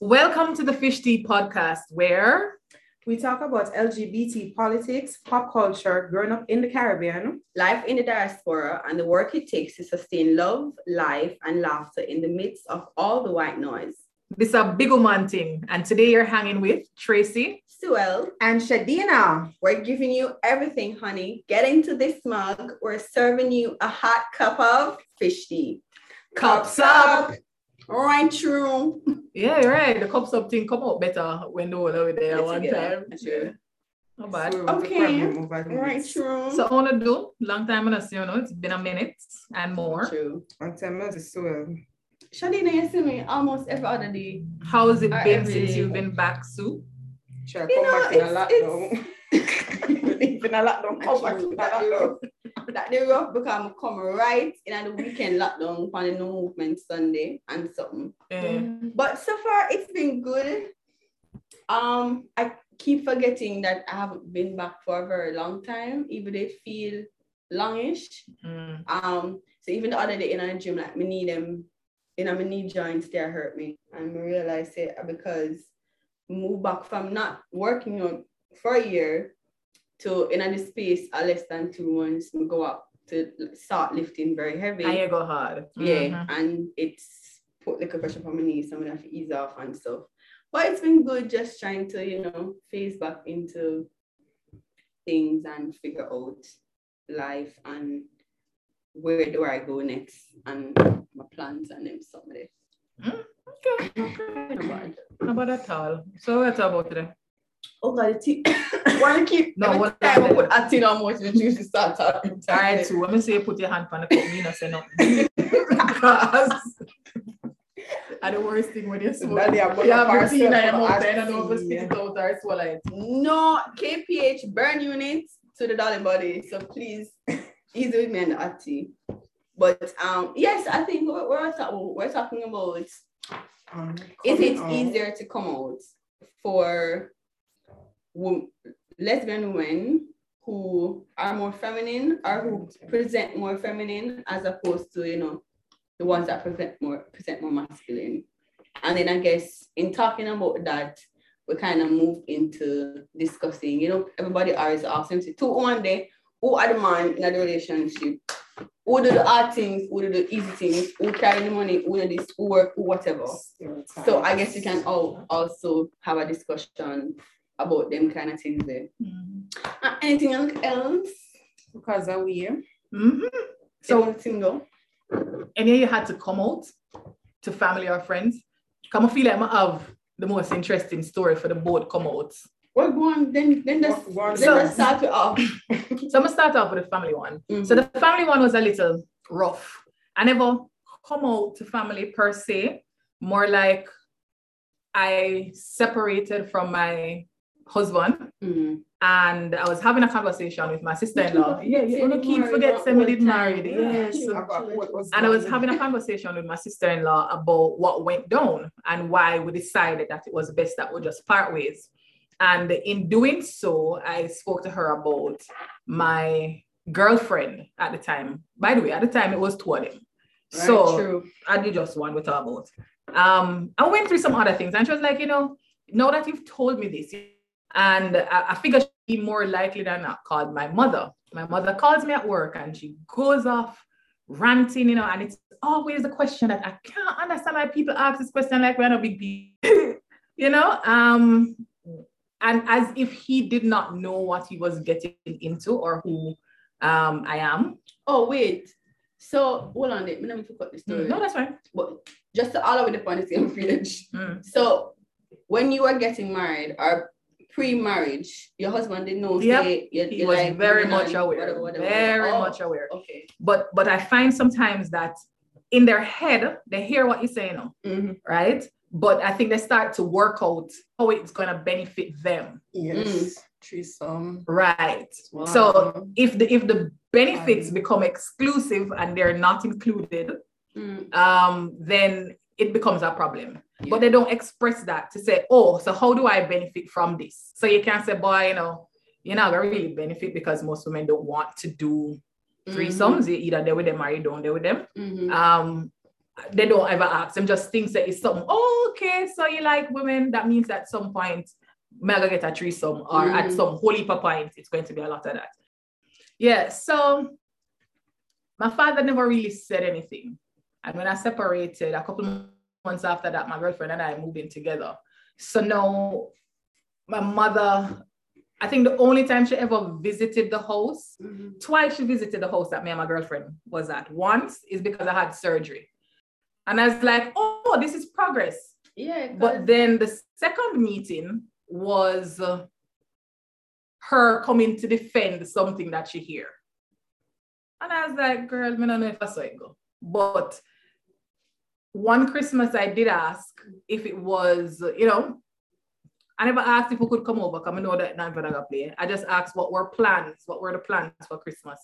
Welcome to the Fish Tea podcast, where we talk about LGBT politics, pop culture, growing up in the Caribbean, life in the diaspora, and the work it takes to sustain love, life, and laughter in the midst of all the white noise. This is a big man thing, and today you're hanging with Tracy, Suel, and Shadina. We're giving you everything, honey. Get into this mug. We're serving you a hot cup of fish tea. Cups up. Right true. Yeah, you're right. The cups up thing come out better when the one over there Let's one get time. it. Yeah. Not bad. So, Okay. the problem over Right true. So I wanna do long time and you know it's been a minute and more. true. And tell me this so Shadina, you see me almost every other day. How has it been since you've been back, Sue? Shall You come know, back in a it's- lockdown. Leave in a lockdown, come back in a lockdown. That the rough because I come right in the weekend lockdown on the no movement Sunday and something. But so far it's been good. Um, I keep forgetting that I haven't been back for a very long time, even though it feel longish. mm, Um, so even the other day in the gym, like me need them, you know, my knee joints they hurt me. And I realized it because move back from not working out for a year to in a space of less than two months, me go up to start lifting very heavy. and you go hard. Yeah, Mhm. and it's put like a pressure on my knees, so I'm gonna have to ease off and stuff. But it's been good just trying to, you know, phase back into things and figure out life and where do I go next and my plans and them some of it. Okay. okay. Not bad. Not bad at all. So let's about today. Oh god, it's wanna keep No, every what- time I put a tin on more to choose to start talking. All right, so when me say you put your hand on the cup, me not say nothing. because are the worst thing when you smoke. Daddy, I'm You have gonna your tea in pass your mouth and I don't know if us. you spit it out or swallow it. No KPH burn unit to the dolly body. So please easy with me and the hot tea. But um yes, I think we're, we're, talking, we're talking about Um, is it out. easier to come out for lesbian women who are more feminine or who present more feminine as opposed to you know the ones that present more present more masculine. And then i guess in talking about that we kind of move into discussing you know everybody always asks them to one day who are the man in the relationship? Who do the hard things? Who do the easy things? Who carry the money? Who do this? Who work? Who whatever. So I guess you can all also have a discussion about them kind of things there. Uh, anything else? because of we. Mhm. So So, single. Any then you had to come out to family or friends. Come, I feel like I have the most interesting story for the board come out. Well, go on. Then then let's Go- go then so- let's start it off. So I'm gonna start off with the family one. Mhm. So the family one was a little rough. I never come out to family per se, more like I separated from my husband Mhm. and I was having a conversation with my sister-in-law. Yeah, you're gonna forgetting keep married forget at say did married. Yes. Yeah. And I was having a conversation with my sister-in-law about what went down and why we decided that it was best that we just part ways. And in doing so, I spoke to her about my girlfriend at the time. By the way, at the time it was two of them. Right, So true. I did just one we talk about. Um, I went through some other things, and she was like, you know, now that you've told me this, and I, I figure she'd be more likely than not called my mother. My mother calls me at work, and she goes off ranting, you know, and it's always a question that I can't understand why people ask this question like we're no big you know. Um, and as if he did not know what he was getting into or who um I am. Oh wait. So hold on, let me let me cut the story. No, that's fine. But just to all of the point the same village. Mm. So when you were getting married or pre-marriage, your husband didn't know Yep. say you, He you was like very much aware. whatever, whatever, very. Oh, much aware. Okay. But but I find sometimes that in their head they hear what you're saying, Mhm. right? But I think they start to work out how it's gonna benefit them, Yes. Threesome. right? Wow. So if the if the benefits become exclusive and they're not included, Mm. um, then it becomes a problem. Yeah. But they don't express that to say, oh, so how do I benefit from this? So you can't say, boy, you know, you're not gonna really benefit because most women don't want to do threesomes. You Either they're with them or you don't they're with them. Mhm. Um, they don't ever ask. Them just thinks that it's something. Oh, okay. So you like women? That means at some point, mega get a threesome, or mm. at some holy point, it's going to be a lot of that. Yeah. So my father never really said anything. And when I separated, a couple months after that, my girlfriend and I moved in together. So now my mother, I think the only time she ever visited the house, mm-hmm. twice she visited the house that me and my girlfriend was at. Once is because I had surgery. And I was like, oh, this is progress. Yeah. But then the second meeting was uh, her coming to defend something that she hear. And I was like, girl, I don't know if I saw it go. But one Christmas I did ask if it was, you know, I never asked if we could come over because I know that not gonna play. I just asked what were plans, what were the plans for Christmas.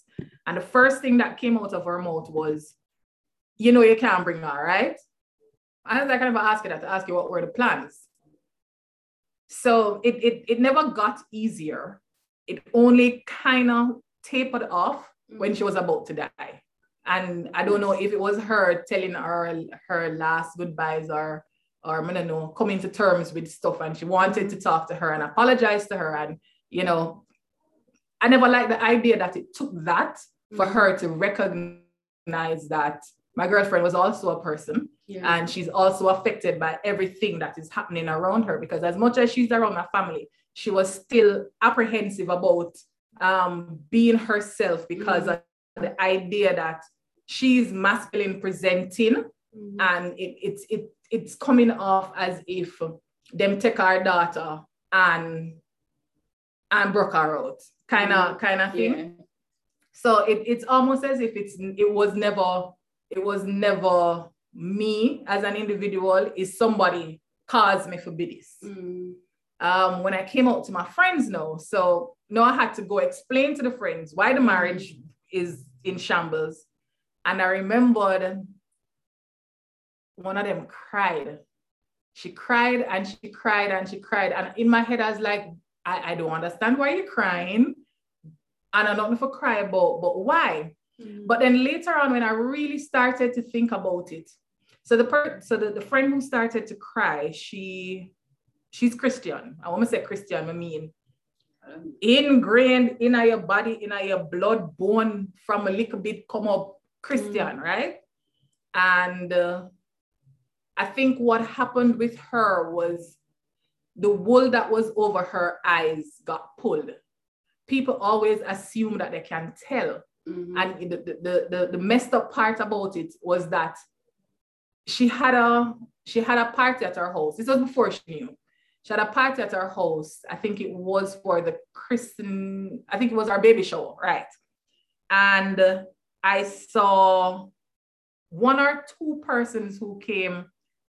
And the first thing that came out of her mouth was, you know, you can't bring her, right? I was like, I never asked you that to ask you what were the plans. So it, it, it never got easier. It only kind of tapered off when she was about to die. And I don't know if it was her telling her her last goodbyes or or I don't know, coming to terms with stuff. And she wanted to talk to her and apologize to her. And you know, I never liked the idea that it took that for mm-hmm. her to recognize that my girlfriend was also a person yeah. and she's also affected by everything that is happening around her because as much as she's around my family she was still apprehensive about um, being herself because mm-hmm. The idea that she's masculine presenting mm-hmm. and it, it's it, it's coming off as if them take our daughter and and broke her out kind of mm-hmm. kind of thing yeah. so it, it's almost as if it's it was never it was never me as an individual is somebody caused me for this mm. um, when i came out to my friends now so no, I had to go explain to the friends why the marriage is in shambles. And I remembered one of them cried. She cried and she cried and she cried. And in my head, I was like, I, I don't understand why you're crying. And I don't know if I cry about, but why? Mm-hmm. But then later on, when I really started to think about it, so the per- so the, the friend who started to cry, she she's Christian. I want to say Christian, I mean ingrained in your body, in your blood, bone from a little bit come up Christian, mm. right? And uh, I think what happened with her was the wool that was over her eyes got pulled. People always assume that they can tell. Mm-hmm. And the, the, the, the messed up part about it was that she had a she had a party at her house. This was before she knew she had a party at our house. I think it was for the Christian, I think it was our baby show, right? And I saw one or two persons who came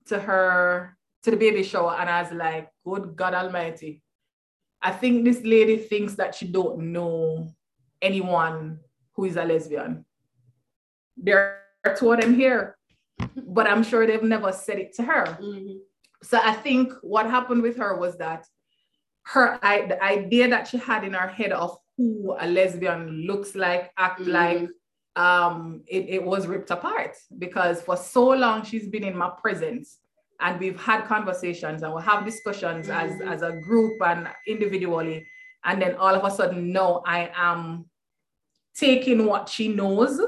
to her to the baby shower, and I was like, good God Almighty. I think this lady thinks that she don't know anyone who is a lesbian. There are two of them here, but I'm sure they've never said it to her. Mm-hmm. So I think what happened with her was that her I, the idea that she had in her head of who a lesbian looks like, act mm-hmm. like, um, it, it was ripped apart because for so long she's been in my presence and we've had conversations and we'll have discussions mm-hmm. as, as a group and individually. And then all of a sudden, no, I am taking what she knows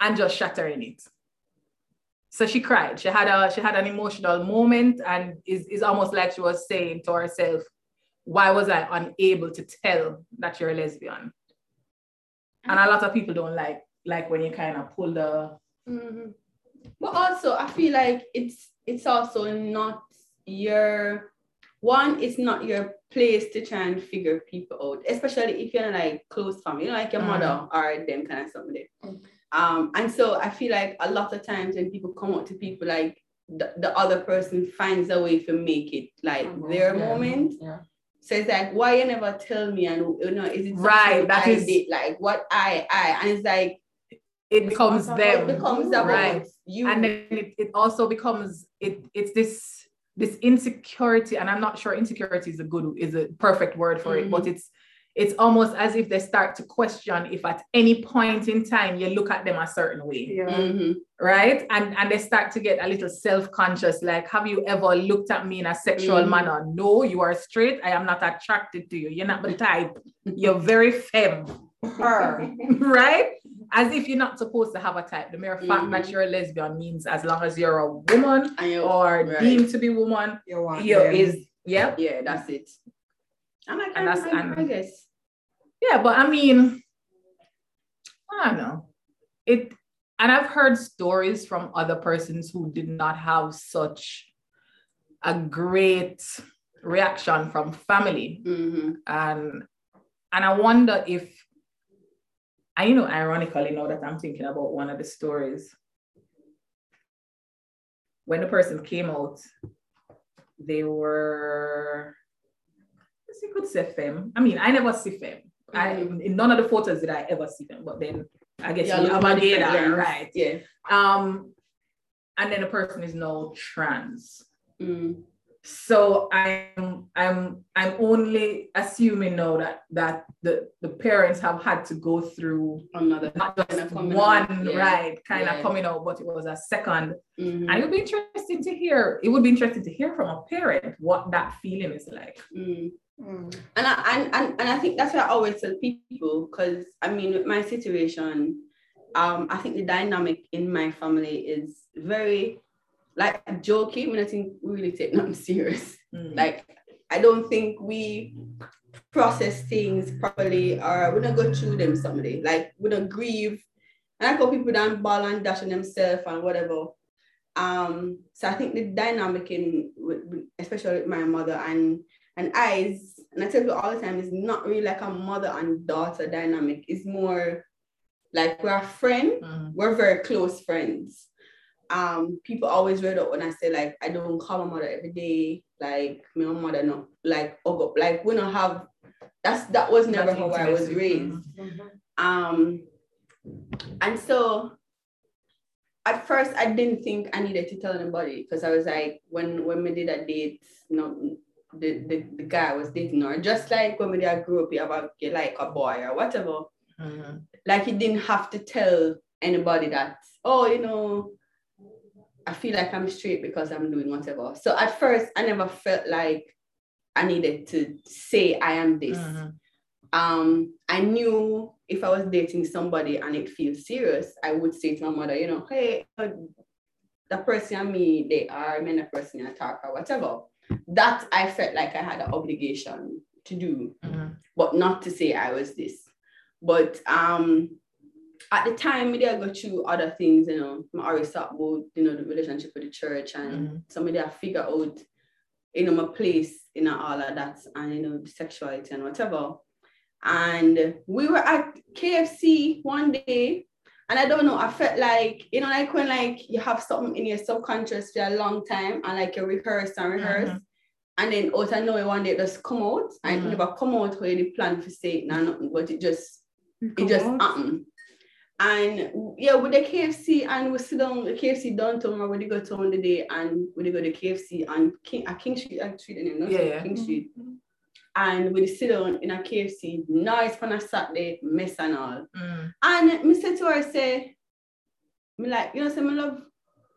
and just shattering it so she cried. She had a she had an emotional moment, and is is almost like she was saying to herself, "Why was I unable to tell that you're a lesbian?" And a lot of people don't like like when you kind of pull the. Mm-hmm. But also, I feel like it's it's also not your one. It's not your place to try and figure people out, especially if you're like close family, you know, like your mm-hmm. mother or them kind of somebody Mm-hmm. Um, and so I feel like a lot of times when people come up to people, like the, the other person finds a way to make it like mm-hmm. their yeah. moment. Yeah. So it's like, why you never tell me? And you know, is it right? That I is did, like what I I and it's like it becomes them. It becomes about right. you. And then it, it also becomes it it's this this insecurity, and I'm not sure insecurity is a good is a perfect word for mm-hmm. it, but it's it's almost as if they start to question if at any point in time you look at them a certain way Yeah. Mhm. right and and they start to get a little self-conscious like have you ever looked at me in a sexual Mhm. manner no you are straight i am not attracted to you you're not the type you're very femme her right as if you're not supposed to have a type the mere fact that Mhm. you're a lesbian means as long as you're a woman And you- or right. deemed to be woman You want you them. is yep yeah, that's it. And I, And can, that's- I, and- I guess. Yeah, but I mean, I don't know. It and I've heard stories from other persons who did not have such a great reaction from family. Mhm. And and I wonder if I you know ironically now that I'm thinking about one of the stories when the person came out, they were I guess you could say femme. I mean, I never see femme. I in none of the photos did I ever see them, but then I guess Yeah, you look have at a different data, right? Yeah. Um, and then the person is now trans. Mm. So I'm I'm I'm only assuming now that that the, the parents have had to go through Another not kind of one yeah. right kind Yeah. of coming out, but it was a second. Mhm. And it would be interesting to hear. It would be interesting to hear from a parent what that feeling is like. Mm. Mm. And I and, and, and I think that's what I always tell people because I mean with my situation, um, I think the dynamic in my family is very like joking I I think we really take nothing serious. Mm. Like I don't think we process things properly or we don't go through them someday. Like we don't grieve. And I call people down ball and dash on themselves and whatever. Um, so I think the dynamic in especially with my mother and and eyes, and I tell people all the time, it's not really like a mother and daughter dynamic. It's more like we're a friend, Mm. we're very close friends. Um, people always read up when I say like I don't call my mother every day, like my mother no, like oh God, like we don't have that's that was never That how I was raised. Mhm. Um, and so at first I didn't think I needed to tell anybody because I was like, when when we did a date, you know, the, the, the guy I was dating or just like when we did a grew up, you have a you like a boy or whatever. Mhm. Like he didn't have to tell anybody that, oh, you know, I feel like I'm straight because I'm doing whatever. So at first I never felt like I needed to say I am this Mhm. um, I knew if I was dating somebody and it feels serious, I would say to my mother, you know, hey, uh, the person and me, they are men, the person I talk or whatever. That I felt like I had an obligation to do, Mhm. but not to say I was this. But um, at the time, we did go through other things, you know, I always thought about, you know, the relationship with the church and Mhm. somebody I figure out, you know, my place in all of that and, you know, sexuality and whatever. And we were at KFC one day, and I don't know, I felt like, you know, like when like you have something in your subconscious for a long time and like you rehearse and rehearse. Mhm. And then out of nowhere one day it just come out and Mhm. it never come out where you plan to say it, nah, nothing, but it just it Come just happened. And yeah, with the KFC and we sit down the KFC downtown when they go on the day and we go to KFC on King at King Street, I street name, no? Yeah, yeah. King Street. And we sit down in a KFC, nice on a Saturday, mess and all. Mm. And me say to her, say, me like, you know, say me love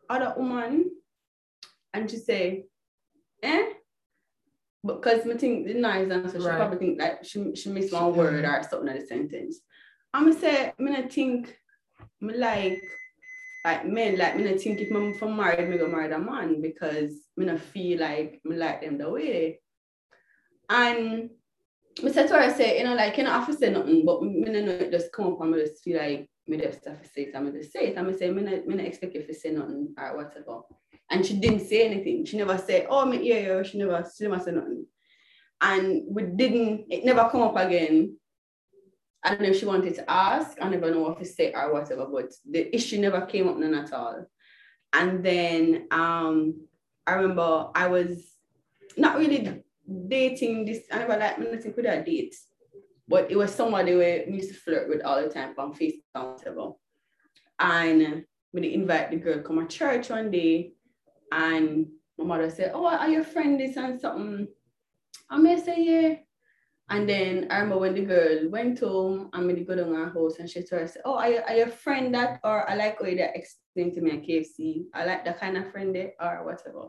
other woman. And she say, eh? Because me think the nice and so she probably think like she, she missed one word or something in the sentence. And me say, me not think me like like men, like me not think if I'm from married, me go marry a man because me not feel like me like them the way. And me said to her, I say, you know, like, you know, I have to say nothing, but me no know it just come up and me just feel like me just have to say it, me just say it. Me say, me not, me not expect you to say nothing or whatever. And she didn't say anything. She never said, oh, me hear you. She never, she never said nothing. And we didn't, it never come up again. I don't know if she wanted to ask. I never know what to say or whatever, but the issue never came up none at all. And then um, I remember I was not really dating this. I never like nothing could have date, but it was somebody we used to flirt with all the time on Facebook and whatever. And uh, we invite the girl come to church one day, and my mother said, "Oh, are your friend this and something?" I may say, "Yeah." And then I remember when the girl went home, I'm going to go down her house and she told her, Oh, are you, are you a friend that, or I like how you explained to me at KFC. I like that kind of friend there, or whatever.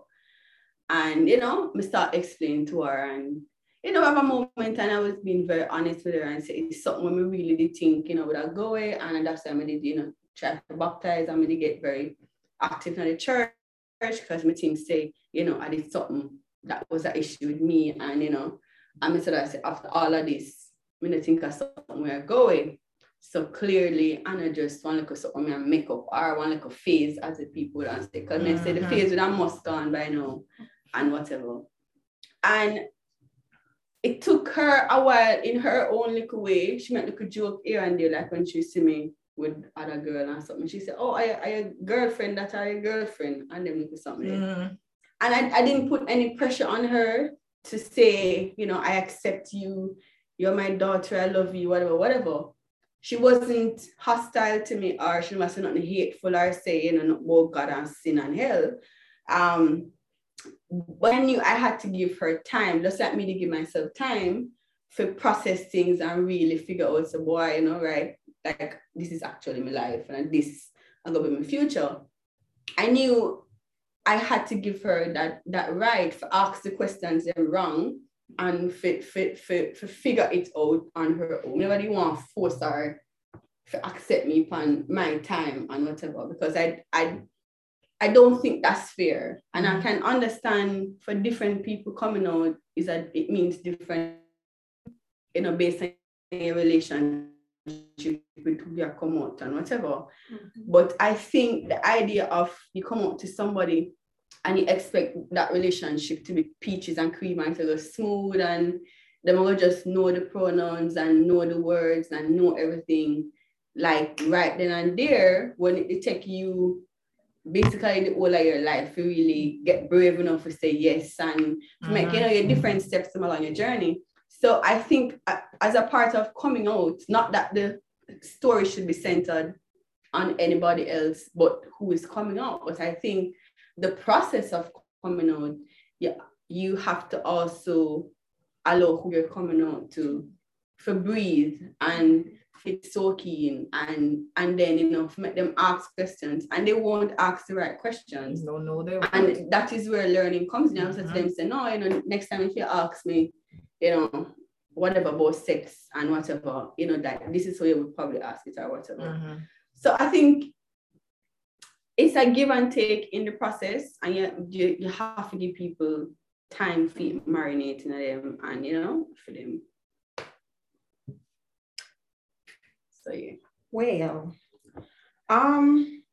And, you know, me start explaining to her and, you know, have a moment and I was being very honest with her and say it's something when we really did think, you know, would I go away? And that's why I did, you know, try to baptize. I'm to get very active in the church because my team say, you know, I did something that was an issue with me. And, you know, and I said, I said, after all of this, I mean, I think of something where going. So clearly, I not just want to something and make up or one like a phase as the people and say, because mm-hmm. I say the phase with a must gone by now and whatever. And it took her a while in her own little way. She might look a joke here and there, like when she see me with other girl and something. She said, Oh, I, I a girlfriend that I a girlfriend, and then look something. Mm. And I, I didn't put any pressure on her to say, you know, I accept you, you're my daughter, I love you, whatever, whatever. She wasn't hostile to me or she wasn't nothing hateful or saying you know, oh God and sin and hell. Um, when knew I had to give her time, just like me to give myself time to process things and really figure out, so boy, you know, right, like this is actually my life and this I'm gonna be my future. I knew I had to give her that that right to ask the questions they wrong and for, for, for, for figure it out on her own. Nobody want to force her to accept me upon my time and whatever because I I I don't think that's fair. And I mm-hmm. can understand for different people coming out is that it means different, you know, based on a relationship with who you come out and whatever. Mm-hmm. But I think the idea of you come out to somebody and you expect that relationship to be peaches and cream and to go smooth and them will just know the pronouns and know the words and know everything like right then and there when it, it take you basically the whole of your life to really get brave enough to say yes and mm-hmm. make you know your different steps along your journey. So I think uh, as a part of coming out, not that the story should be centered on anybody else, but who is coming out. But I think the process of coming out, yeah, you have to also allow who you're coming out to for breathe and it's so keen and and then you know make them ask questions and they won't ask the right questions. No, no, they won't. And that is where learning comes in. I mm-hmm. to them say, no, you know, next time if you ask me, you know, whatever about sex and whatever, you know, that this is where you would probably ask it or whatever. Mm-hmm. So I think it's a give and take in the process, and you, you, you have to give people time for marinating them and you know for them So yeah. Well, um,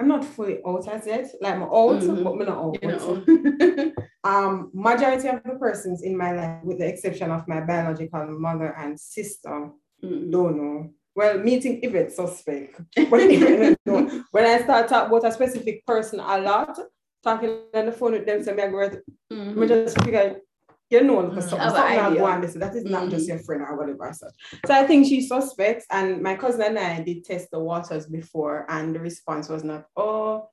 I'm not fully out as yet. Like I'm out, mm-hmm. but I'm not out. You know. um, majority of the persons in my life, with the exception of my biological mother and sister, mm-hmm. don't know. Well, meeting Yvette suspect. but when I start talking about a specific person a lot, talking on the phone with them, so I go, mm-hmm. just figure you know, because mm, something, something I want this. That is not mm-hmm. just your friend or whatever. So, so I think she suspects, and my cousin and I did test the waters before, and the response was not, oh,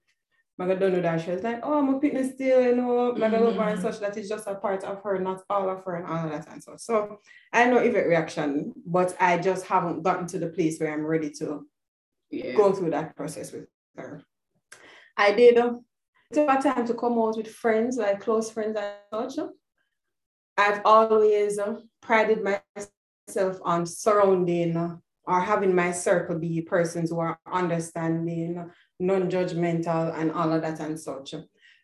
my God, don't know that. She was like, oh, I'm a fitness still, you know, my God, mm-hmm. and such. That is just a part of her, not all of her, and all of that and so. So I know Yvette reaction, but I just haven't gotten to the place where I'm ready to yeah. go through that process with her. I did. Uh, took time to come out with friends, like close friends and such. I've always uh, prided myself on surrounding uh, or having my circle be persons who are understanding, non-judgmental, and all of that and such.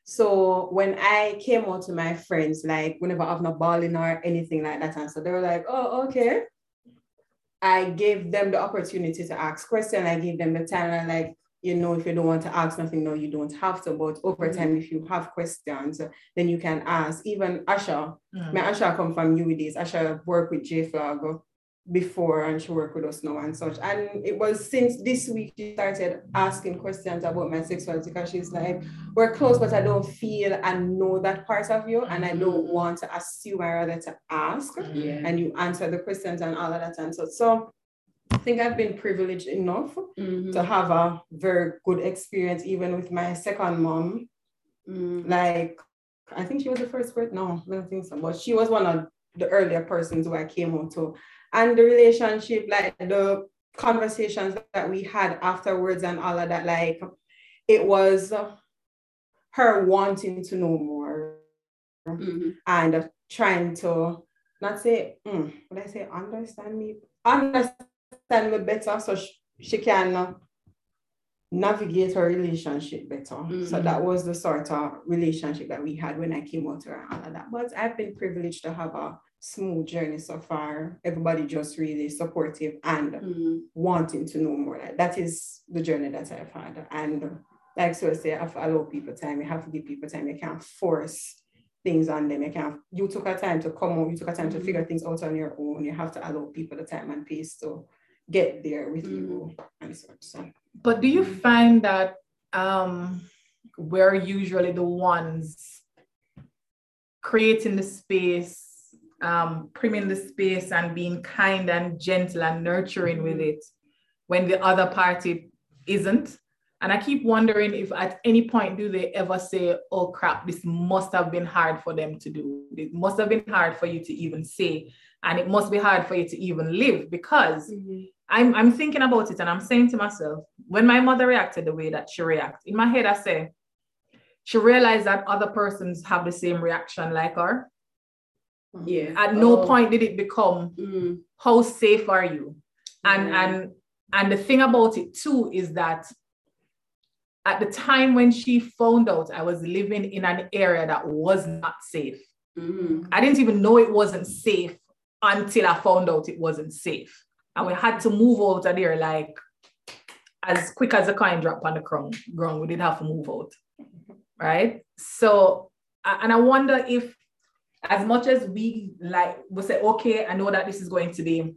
So when I came out to my friends, like whenever I've not balling or anything like that, and so they were like, "Oh, okay." I gave them the opportunity to ask questions. I gave them the time. And like, you know, if you don't want to ask nothing, no, you don't have to. But over mm-hmm. time, if you have questions, then you can ask. Even Asha, mm-hmm. my Asha come from UWDs. Asha worked with JFlag before and she worked with us now and such. And it was since this week she started asking questions about my sexuality because she's like, we're close, but I don't feel and know that part of you. And I don't mm-hmm. want to assume, I rather to ask. And you answer the questions and all of that. And so, so I think I've been privileged enough mm-hmm. to have a very good experience, even with my second mom. Mm. Like, I think she was the first person. No, I don't think so. But she was one of the earlier persons who I came out to. And the relationship, like the conversations that we had afterwards and all of that, like it was her wanting to know more mm-hmm. and trying to not say, mm, what I say, understand me, understand me better so she, she can navigate her relationship better. Mm-hmm. So that was the sort of relationship that we had when I came out to her and all of that. But I've been privileged to have a smooth journey so far. Everybody just really supportive and mm-hmm. wanting to know more. That is the journey that I've had. And like so I say, I have to allow people time. You have to give people time. You can't force things on them. You can't, you took a time to come out, you took a time mm-hmm. to figure things out on your own. You have to allow people the time and pace to get there with mm-hmm. you and such. So. But do you find that um, we're usually the ones creating the space, um, priming the space, and being kind and gentle and nurturing mm-hmm. with it when the other party isn't? And I keep wondering if at any point do they ever say, oh crap, this must have been hard for them to do. It must have been hard for you to even say. And it must be hard for you to even live because mm-hmm. I'm, I'm thinking about it and I'm saying to myself, when my mother reacted the way that she reacted, in my head, I say, she realized that other persons have the same reaction like her. Yeah. At no oh. point did it become, mm. how safe are you? And mm. and and the thing about it too is that at the time when she found out, I was living in an area that was not safe. Mm. I didn't even know it wasn't safe until I found out it wasn't safe and we had to move out of there like as quick as a coin drop on the ground. ground. We did have to move out, right? So, and I wonder if, as much as we like, we say, okay, I know that this is going to be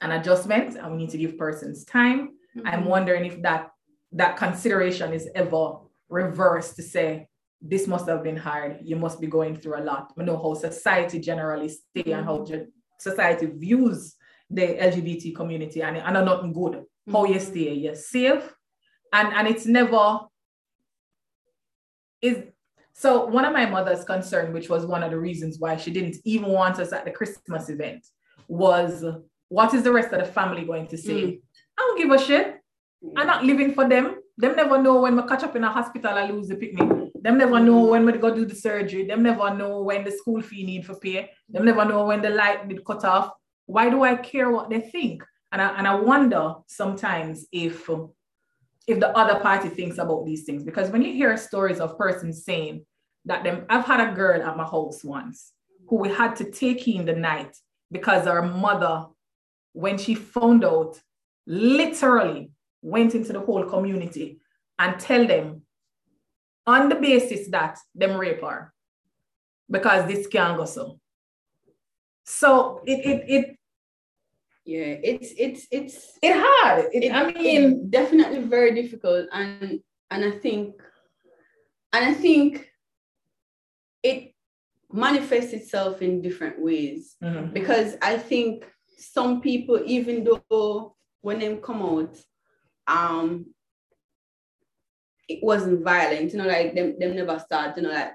an adjustment, and we need to give persons time. Mm-hmm. I'm wondering if that that consideration is ever reversed to say this must have been hard. You must be going through a lot. We know how society generally stay mm-hmm. and how mm-hmm. society views the LGBT community and, and are not good. Mm-hmm. How you stay, you're safe. And, and it's never is so one of my mother's concern, which was one of the reasons why she didn't even want us at the Christmas event, was what is the rest of the family going to say? Mm. I don't give a shit. I'm not living for them. Them never know when we catch up in a hospital I lose the picnic. Them never know when we go do the surgery. Them never know when the school fee need for pay. Them never know when the light did cut off. Why do I care what they think? And I, and I wonder sometimes if, if the other party thinks about these things. Because when you hear stories of persons saying that them, I've had a girl at my house once who we had to take in the night because her mother, when she found out, literally went into the whole community and tell them on the basis that them rape her because this can't go so. So it it it yeah, it's it's it's it hard. It, it, I mean, definitely very difficult, and and I think, and I think, it manifests itself in different ways mm-hmm. because I think some people, even though when they come out, um, it wasn't violent, you know, like them them never start, you know, like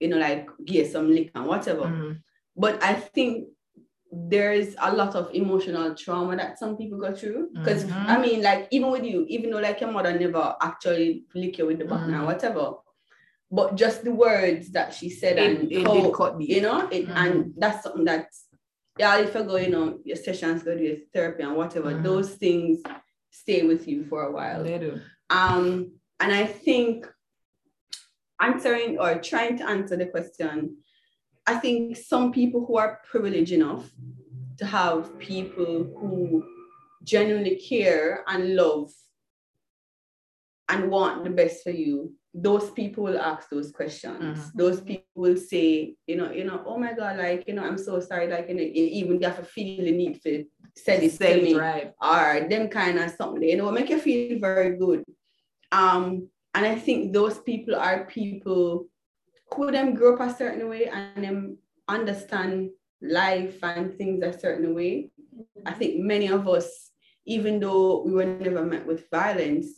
you know, like get some liquor and whatever. Mm-hmm. But I think there's a lot of emotional trauma that some people go through. Because mm-hmm. I mean, like even with you, even though like your mother never actually lick you with the button mm-hmm. or whatever, but just the words that she said it, and it how, did cut me. you know, it mm-hmm. and that's something that yeah, if you go, you know, your sessions go to your therapy and whatever, mm-hmm. those things stay with you for a while. They do. Um, and I think answering or trying to answer the question I think some people who are privileged enough to have people who genuinely care and love and want the best for you, those people will ask those questions. Mm-hmm. Those people will say, you know, you know, oh my God, like, you know, I'm so sorry, like, you know, even you have to feel the need to say this to me, right. or them kind of something, you know, make you feel very good. Um, and I think those people are people who them grow up a certain way and them understand life and things a certain way. I think many of us, even though we were never met with violence,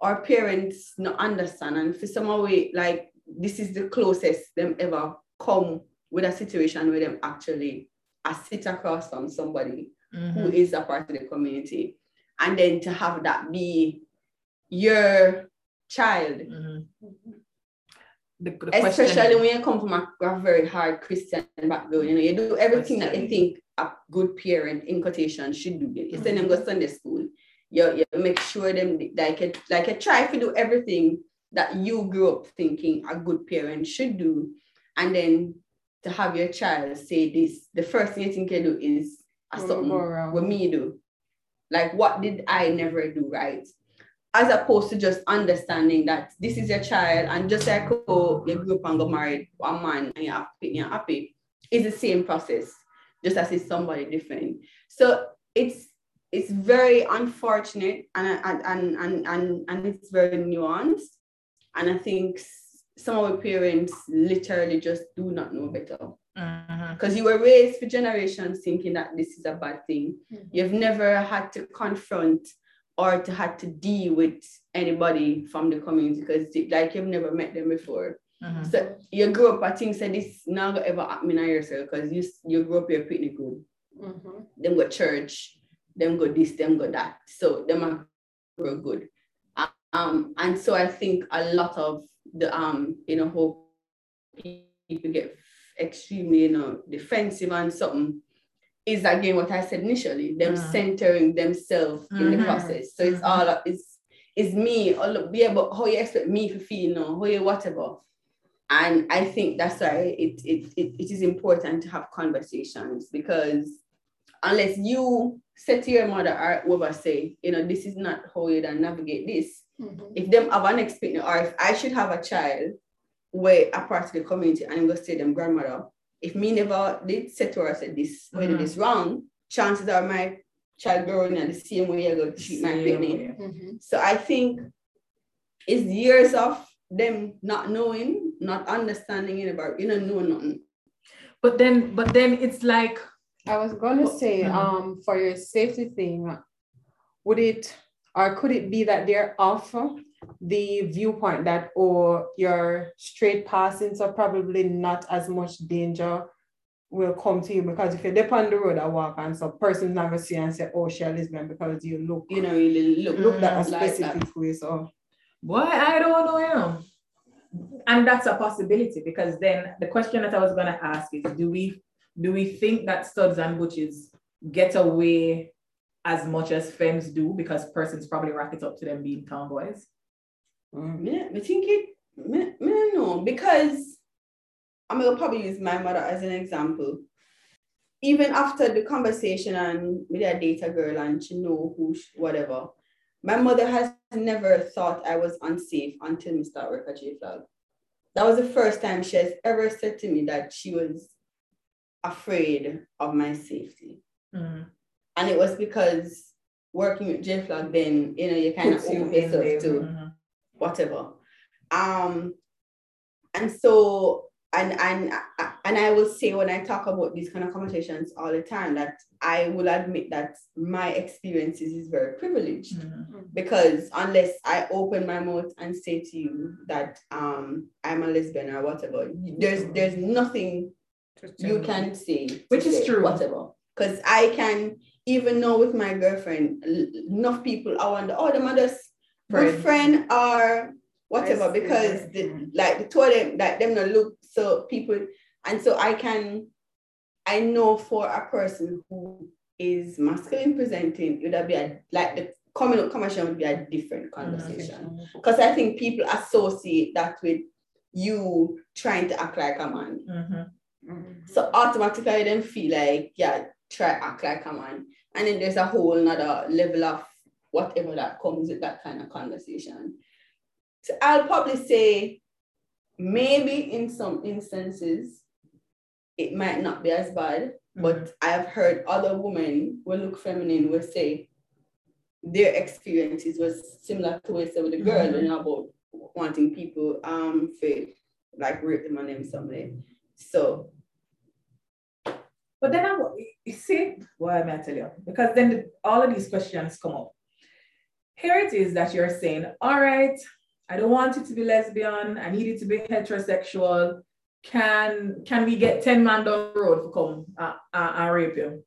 our parents not understand. And for some way, like this is the closest them ever come with a situation where them actually I sit across from somebody mm-hmm. who is a part of the community. And then to have that be your child. Mm-hmm. The, the Especially question, when you come from a, a, very hard Christian background, you know, you do everything that you think a good parent in quotation should do. You send them go Sunday school. You, you make sure them like a, like you try to do everything that you grew up thinking a good parent should do. And then to have your child say this, the first thing you think you do is ah, a something what me do. Like what did I never do right? As opposed to just understanding that this is your child and just like oh you grew up and got married one man and you're happy, you're happy, it's the same process, just as it's somebody different. So it's it's very unfortunate and and and and, and, and it's very nuanced. And I think some of our parents literally just do not know better. Because mm-hmm. you were raised for generations thinking that this is a bad thing. Mm-hmm. You've never had to confront or to had to deal with anybody from the community because like you've never met them before. Mm-hmm. So you grew up, I think, say this not ever happen in yourself because you you grew up here pretty good. Mm-hmm. Them go church, them go this, them go that. So them are grow good. Um, and so I think a lot of the um, you know, how people get extremely, you know, defensive and something is again what I said initially, them mm. centering themselves mm-hmm. in the mm-hmm. process. So it's mm-hmm. all it's it's me, all yeah, but how you expect me to feel, you know, how you whatever. And I think that's why it, it, it, it is important to have conversations because unless you say to your mother or whoever say, you know, this is not how you navigate this, Mm-hmm. If them have an experience, or if I should have a child where a part of the community and I'm going to say them grandmother, if me never did say to her, I said this, mm-hmm. this wrong, chances are my child growing in the same way I go treat my baby. Mm-hmm. So I think it's years of them not knowing, not understanding it about, you know, know nothing. But then, but then it's like I was gonna say, mm-hmm. um, for your safety thing, would it or could it be that they're off the viewpoint that, oh, your straight passing, are probably not as much danger will come to you because if you're dip on the road I walk and so person's not gonna see and say, oh, she lesbian because you look, you know, you look, look that a specific like that. way. So, boy, I don't know, you know. And that's a possibility because then the question that I was gonna ask is, do we do we think that studs and butches get away as much as femmes do because persons probably rack it up to them being tomboys? Mm, I think it, me, me no, because I'm gonna probably use my mother as an example. Even after the conversation and with a data girl and she know who, she, whatever, my mother has never thought I was unsafe until me start work at JFlag. That was the first time she has ever said to me that she was afraid of my safety. Mm. And it was because working with JFlag, then you know you kind of open yourself to mm-hmm. Whatever. Um, and so and and and I will say when I talk about these kind of conversations all the time that I will admit that my experiences is very privileged mm-hmm. because unless I open my mouth and say to you that um I'm a lesbian or whatever, there's there's nothing you can say, which is true, whatever. Because I can even know with my girlfriend, enough people I wonder, oh, the mother's good friend or whatever, because the, like the two of them, like them not look so people, and so I can, I know for a person who is masculine presenting, it would be a, like the coming up conversation would be a different mm-hmm. conversation. Because mm-hmm. I think people associate that with you trying to act like a man. Mm-hmm. Mm-hmm. So automatically then feel like, yeah, try act like a man. And then there's a whole nother level of whatever that comes with that kind of conversation. So I'll probably say maybe in some instances it might not be as bad, mm-hmm. but I've heard other women who look feminine will say their experiences was similar to what I said with the girl mm-hmm. and about wanting people um for like rape them and them somewhere. So but then I, you see, why am I tell you? Because then the, all of these questions come up. Here it is that you're saying, all right, I don't want it to be lesbian. I need it to be heterosexual. can can we get 10 man down the road to come uh, uh, and rape you?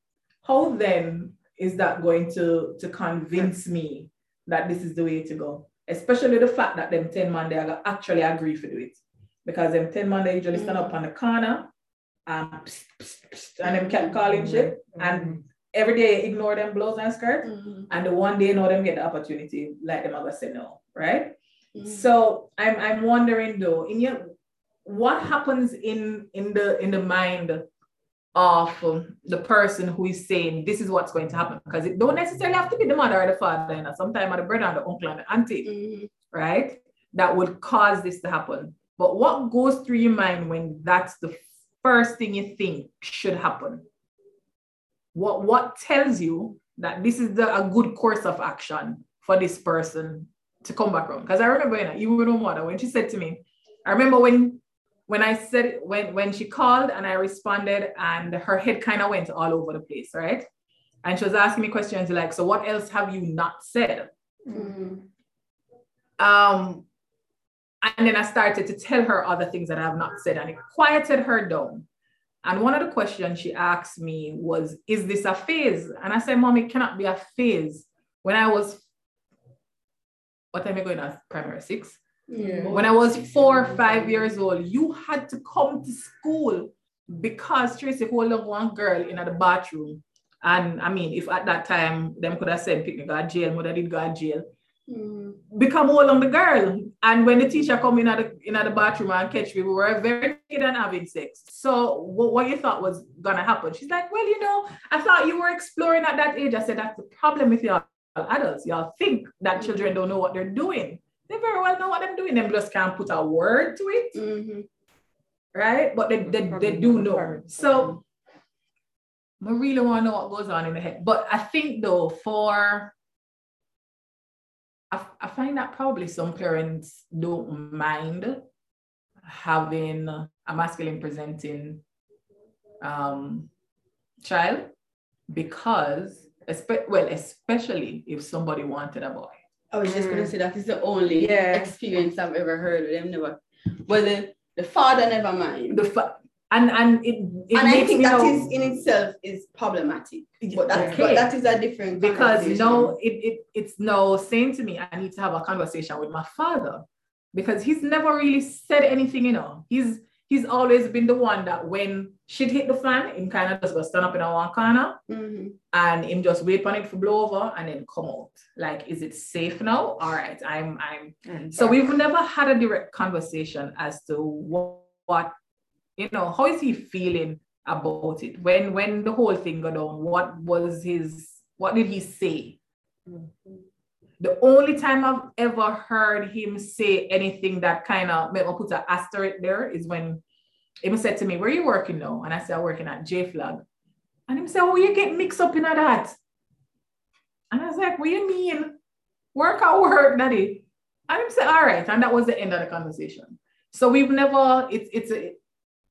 How then is that going to, to convince me that this is the way to go? Especially the fact that them 10 man they actually agree to do it. Because them 10 man they usually stand up on the corner and, psst, psst, psst, and them kept calling shit. And every day ignore them blows and skirts. Mm-hmm. And the one day know them get the opportunity, like them ever say no, right? Mm-hmm. So I'm I'm wondering though, in your what happens in in the in the mind of um, the person who is saying this is what's going to happen because it don't necessarily have to be the mother or the father you know sometimes the brother and the uncle and the auntie mm-hmm. right that would cause this to happen but what goes through your mind when that's the first thing you think should happen what what tells you that this is the, a good course of action for this person to come back around because i remember you know even mother when she said to me i remember when when I said when when she called and I responded and her head kind of went all over the place, right? And she was asking me questions like, "So what else have you not said?" Mm-hmm. Um, and then I started to tell her other things that I have not said, and it quieted her down. And one of the questions she asked me was, "Is this a phase?" And I said, "Mom, it cannot be a phase." When I was, what time are you going to primary six? Yeah. When I was four or five years old, you had to come to school because Tracy hold up one girl in the bathroom. And I mean, if at that time them could have said picnic go to jail, mother did go to jail. Become all on the girl. And when the teacher come in at the in at the bathroom and catch me, we were very kid and having sex. So what, what you thought was gonna happen? She's like, Well, you know, I thought you were exploring at that age. I said, That's the problem with y'all adults. Y'all think that children don't know what they're doing they very well know what they're doing. Them just can't put a word to it. Mm-hmm. Right? But they, they, they do know. So I really want to know what goes on in the head. But I think though, for I, I find that probably some parents don't mind having a masculine presenting um, child because, well, especially if somebody wanted a boy. I was just gonna mm. say that is the only yeah. experience I've ever heard of them. Never, but the the father never mind. The fa- and and it, it and I think that know, is in itself is problematic. But that, okay. but that is a different because no, it, it it's no saying to me I need to have a conversation with my father because he's never really said anything. You know, he's he's always been the one that when shit hit the fan, him kind of just go stand up in our corner mm-hmm. and him just wait for it to blow over and then come out. Like, is it safe now? All right, I'm, I'm. Mm-hmm. So we've never had a direct conversation as to what, what, you know, how is he feeling about it? When, when the whole thing got on what was his, what did he say? Mm-hmm. The only time I've ever heard him say anything that kind of made me put an asterisk there is when he said to me, Where you working now? And I said, I'm working at J-FLAG. And he said, Oh, you get mixed up in that. And I was like, What do you mean? Work at work, daddy. And he said, All right. And that was the end of the conversation. So we've never, it's it's a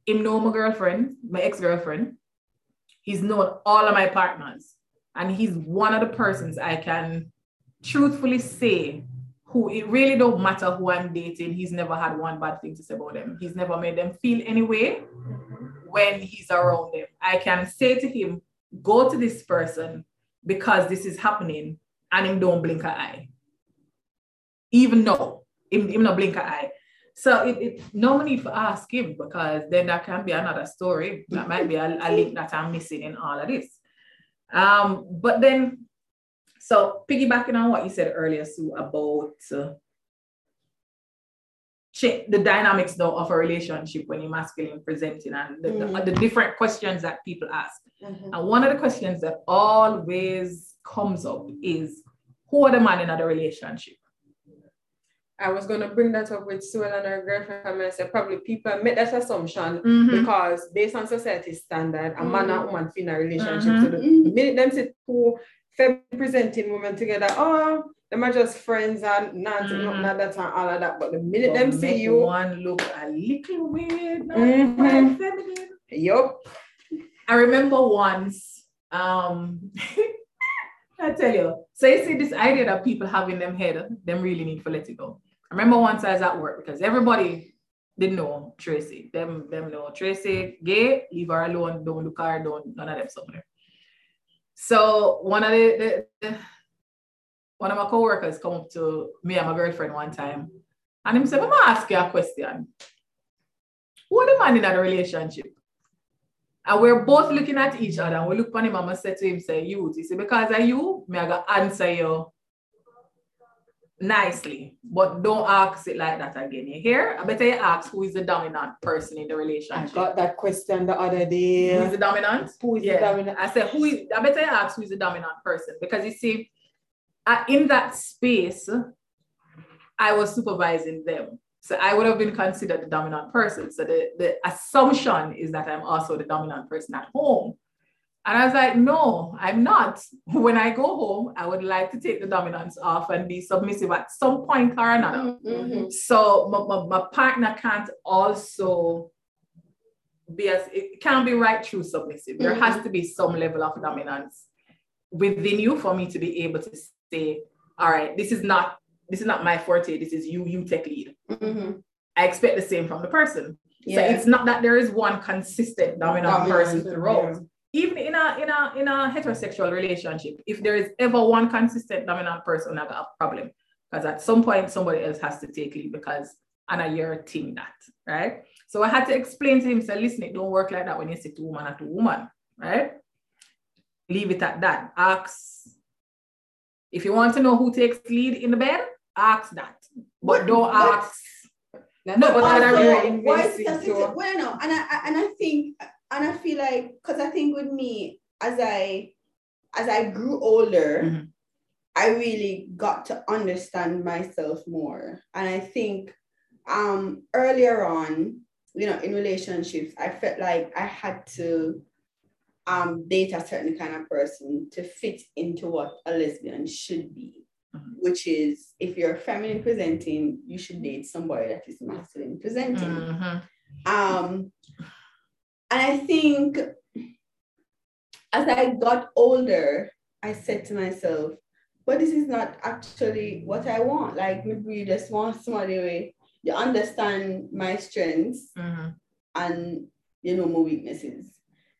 him know my girlfriend, my ex-girlfriend. He's known all of my partners. And he's one of the persons I can truthfully say who it really don't matter who I'm dating, he's never had one bad thing to say about them. He's never made them feel any way when he's around them. I can say to him, go to this person because this is happening, and him don't blink an eye. Even though him, him not blink an eye. So it, it no need for ask him because then that can be another story. That might be a, a link that I'm missing in all of this. Um, but then so piggybacking on what you said earlier, Sue, about uh, the dynamics though of a relationship when you're masculine presenting and the, mm. the, the, different questions that people ask. Mm-hmm. And one of the questions that always comes up is who are the man in the relationship? I was going to bring that up with Sue and her girlfriend. I said probably people make that assumption mm-hmm. because based on society standard, a man and mm-hmm. woman in a relationship. Mm-hmm. So the minute them say two presenting women together. Oh, them are just friends and not mm-hmm. nothing like that and all of that. But the minute but them see you, one look a little weird, mm-hmm. feminine. Yup. I remember once, um, I tell you. So you see this idea that people have in them head, them really need to let it go. I remember once I was at work because everybody didn't know Tracy. Them, them know Tracy gay, leave her alone, don't look her, don't none of them somewhere. So one of the, the, the one of my co-workers come up to me and my girlfriend one time and him said, I'm gonna ask you a question. Who the man in that relationship? And we're both looking at each other and we look at him and I said to him, say, you. He said, because of you, me I gotta answer you nicely, but don't ask it like that again. You hear? I better you ask who is the dominant person in the relationship. I got that question the other day. Who is the dominant? Who is yeah. the dominant? I said, who is, I better you ask who is the dominant person because you see, in that space, I was supervising them. So I would have been considered the dominant person. So the, the assumption is that I'm also the dominant person at home. And I was like, no, I'm not. When I go home, I would like to take the dominance off and be submissive at some point or another. Mm-hmm. So my, my, my, partner can't also be as, it can't be right through submissive. There mm-hmm. has to be some level of dominance within you for me to be able to say, all right, this is not, this is not my forte. This is you, you take lead. Mm-hmm. I expect the same from the person. Yeah. So it's not that there is one consistent dominant, dominant person throughout. Yeah even in a in a in a heterosexual relationship, if there is ever one consistent dominant person, I got a problem. Because at some point somebody else has to take lead because and a year team that, right? So I had to explain to him, say, listen, it don't work like that when you sit to woman and two woman, right? Leave it at that. Ask if you want to know who takes lead in the bed, ask that. But, don't ask. No, but also, why is it, well, no, and I and I think and I feel like because I think with me as I as I grew older, mm-hmm. I really got to understand myself more. And I think um earlier on, you know, in relationships, I felt like I had to um date a certain kind of person to fit into what a lesbian should be. Mm-hmm. Which is if you're feminine presenting, you should date somebody that is masculine presenting. Mm-hmm. Um, and I think as I got older, I said to myself, but this is not actually what I want. Like maybe you just want somebody where you understand my strengths mm-hmm. and you know my weaknesses.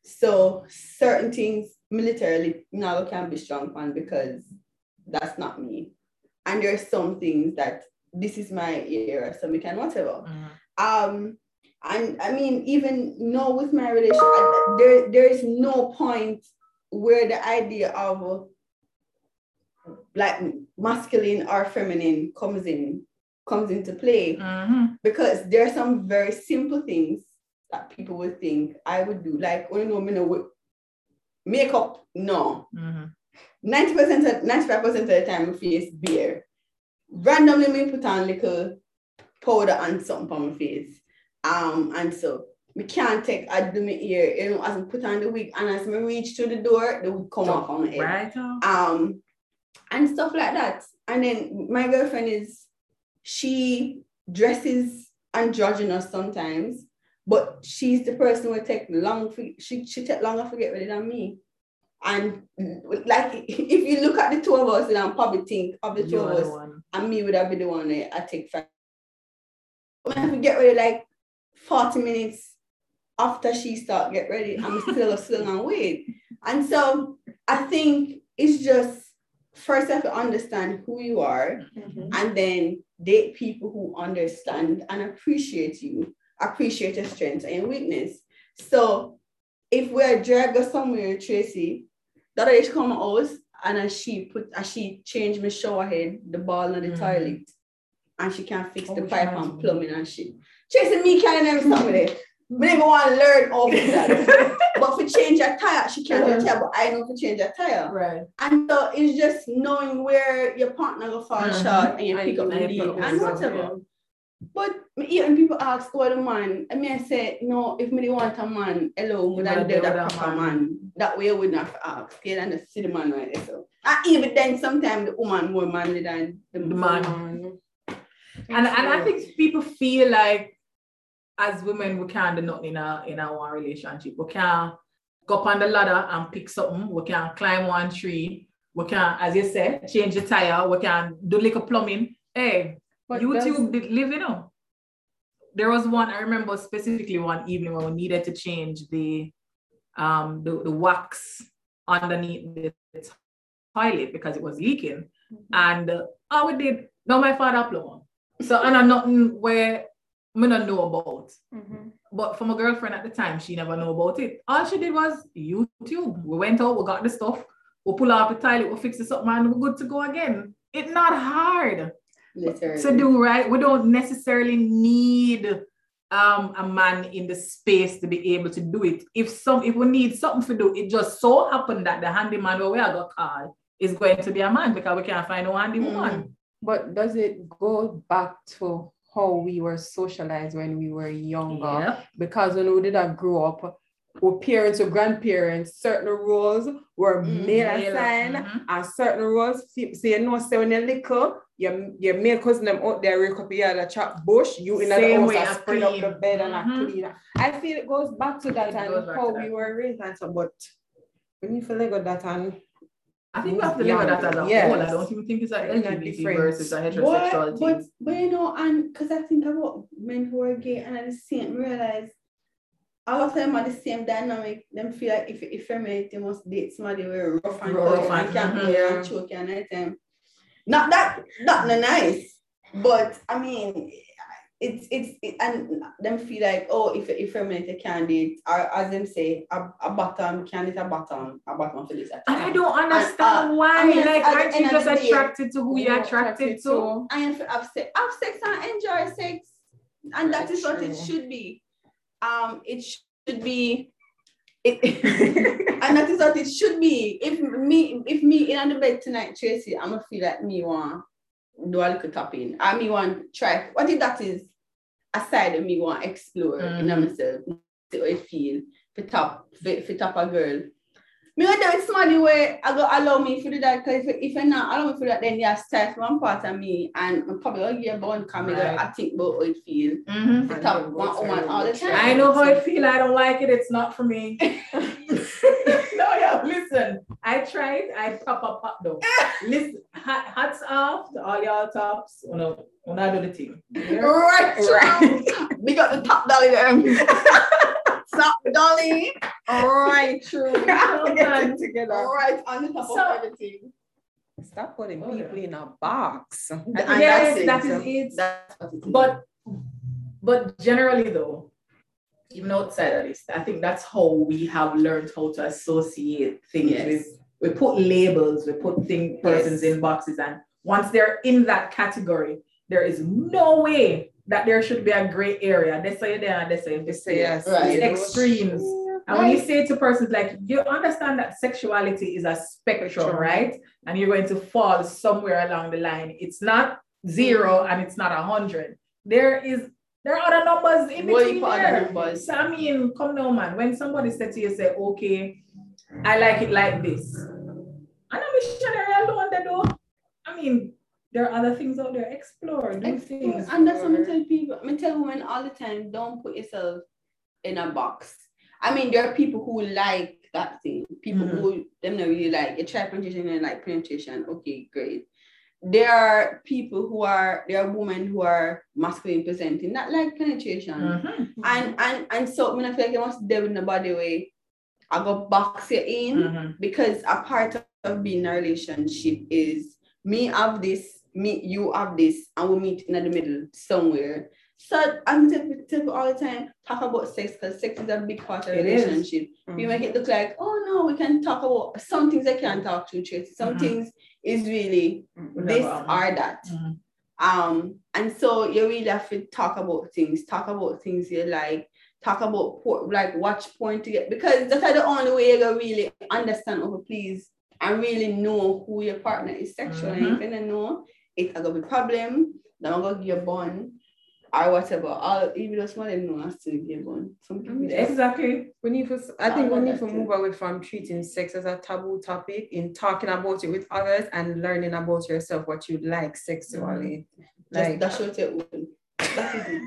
So certain things militarily now I can be strong on because that's not me. And there's some things that this is my era, so we can whatever. Mm-hmm. Um and I mean, even no, with my relationship, I, there there is no point where the idea of like masculine or feminine comes in comes into play mm-hmm. because there are some very simple things that people would think I would do. Like, oh, know, you know, makeup, no. Mm-hmm. 90%, 95% of the time, my face bare. Randomly, me put on little powder and something on my face. Um, and so we can't take I do my ear, you know, as I put on the wig and as I reach to the door, the wig come so, off on my head. Right. Um, and stuff like that. And then my girlfriend is she dresses androgynous sometimes, but she's the person who take long for she she take longer to get ready than me. And like if you look at the two of us, and I'm probably think of the 2 You're of us, and me would have been the one that I take five. When we get ready, like 40 minutes after she start get ready, I'm still still on wait. And so I think it's just first have to understand who you are mm-hmm. and then date people who understand and appreciate you, appreciate your strengths and your weakness. So if we're dragged somewhere, Tracy, that day she come out and as she put as she changed my shower head, the ball in the mm-hmm. toilet, and she can't fix oh, the pipe and plumbing and shit. Chasing me can't never stop with it. But never want to learn all of that. but for change a tire, she can't do tire, but I know to change a tire. Right. And so it's just knowing where your partner will fall mm-hmm. short and you pick up the lead and whatever. Yeah. But even people ask what a man, I mean I say, no, if me want a man, hello, would I do that proper man. That way I wouldn't have to ask. You and just see the man right there. So and even then sometimes the woman more manly than the, the man. man. And, and I think people feel like as women, we can't do nothing in our in our relationship. We can't go up on the ladder and pick something. We can't climb one tree. We can't, as you said, change the tire. We can do a plumbing. Hey, but YouTube live, you know. there was one I remember specifically one evening when we needed to change the um the, the wax underneath the toilet because it was leaking. Mm-hmm. And uh, all we did, now my father upload. So and I'm not where me not know about. Mm-hmm. But for my girlfriend at the time, she never know about it. All she did was YouTube. We went out, we got the stuff, we pull out the toilet, we fix this up, man, we're good to go again. It's not hard Literally. to do, right? We don't necessarily need um a man in the space to be able to do it. If some if we need something to do, it just so happened that the handyman where we are got called is going to be a man because we can't find no handy mm. woman. But does it go back to how we were socialized when we were younger? Yep. Because when we did not grow up, or parents or grandparents, certain rules were mm, male assigned, mm-hmm. and certain rules, say no, say when you're little, your, your male cousin them out there rake up your chop bush, you in the house spread up the bed and mm-hmm. a clean. I feel it goes back to that it and how we were raised and so, but when you feel like that and I think we have to look at that as a yes. whole. I don't even think it's like LGBT versus a heterosexuality. But, but, but you know, and because I think about men who are gay and at the same realize all of them are the same dynamic. Them feel like if if feminine, they must date somebody very rough and rough and, and can't mm-hmm. and choke and anything. Not that not nice, but I mean it's it's it, and them feel like oh if if feminine candidate or as them say a, a bottom candidate a bottom a bottom for this. And I don't understand and, uh, why I mean, like aren't you just attracted to who you're attracted, attracted to? I am have sex have sex and enjoy sex and that is what it should be. Um, it should be it, and that is what it should be. If me, if me in the bed tonight, Tracy, I'm gonna feel like me want do a little tapping. I me want try. What if that is aside of me want to explore mm. in myself, see how it feel for top for, for top a girl me go do it somebody way I go allow me to do that because if, if I not allow me to do that, then you start one part of me and I'm probably all to get born coming right. I think about how it feel. Mm-hmm. To top one woman all the time. I know how it feel. I don't like it. It's not for me. no, yeah, listen. I tried. I pop up pop though. listen, hats off to all y'all tops. When I, when I do the team. Yeah? Right, right. we got the top dolly there. Stop, Dolly. All right, true. All right, together. All right, on the top so, of everything. Stop putting oh, people in a box. yes, that is it. That's but but generally though, even outside of this, I think that's how we have learned how to associate things yes. with we put labels, we put thing persons yes. in boxes, and once they're in that category, there is no way that there should be a gray area. They say there and they say this. Yes, right. extremes. And when you say to persons like you understand that sexuality is a spectrum, sure. right? And you're going to fall somewhere along the line. It's not 0 mm-hmm. and it's not a hundred. There is there are other numbers in between there. Numbers? So I mean, come now, man. When somebody said to you, say, okay, I like it like this. I'm a missionary alone, they do. I mean, there are other things out there. Explore, do Explore. things. And that's what I tell people. I tell women all the time, don't put yourself in a box. I mean, there are people who like that thing. People mm-hmm. who them not really like a try penetration and like penetration. Okay, great. There are people who are there are women who are masculine presenting, not like penetration. Mm-hmm. And and and so I mean, I feel like you must deal in the body way. I go box you in mm-hmm. because a part of being in a relationship is me have this me, you have this, and we meet in the middle somewhere. So I'm telling people all the time, talk about sex because sex is a big part of the relationship. Mm-hmm. You make it look like, oh no, we can talk about some things I can't talk to Tracy. Some mm-hmm. things is really mm-hmm. this or that. Mm-hmm. Um, and so you really have to talk about things, talk about things you like, talk about por- like watch porn to get because that's the only way you're gonna really understand over please and really know who your partner is sexually. Mm-hmm. If you know, it's gonna be problem, then I'm gonna get born or whatever. All even though someone didn't know us to give born. Some people exactly. We need to I think we need to move away from treating sex as a taboo topic in talking about it with others and learning about yourself, what you like sexually. Mm-hmm. Like Just, that's what it That is it.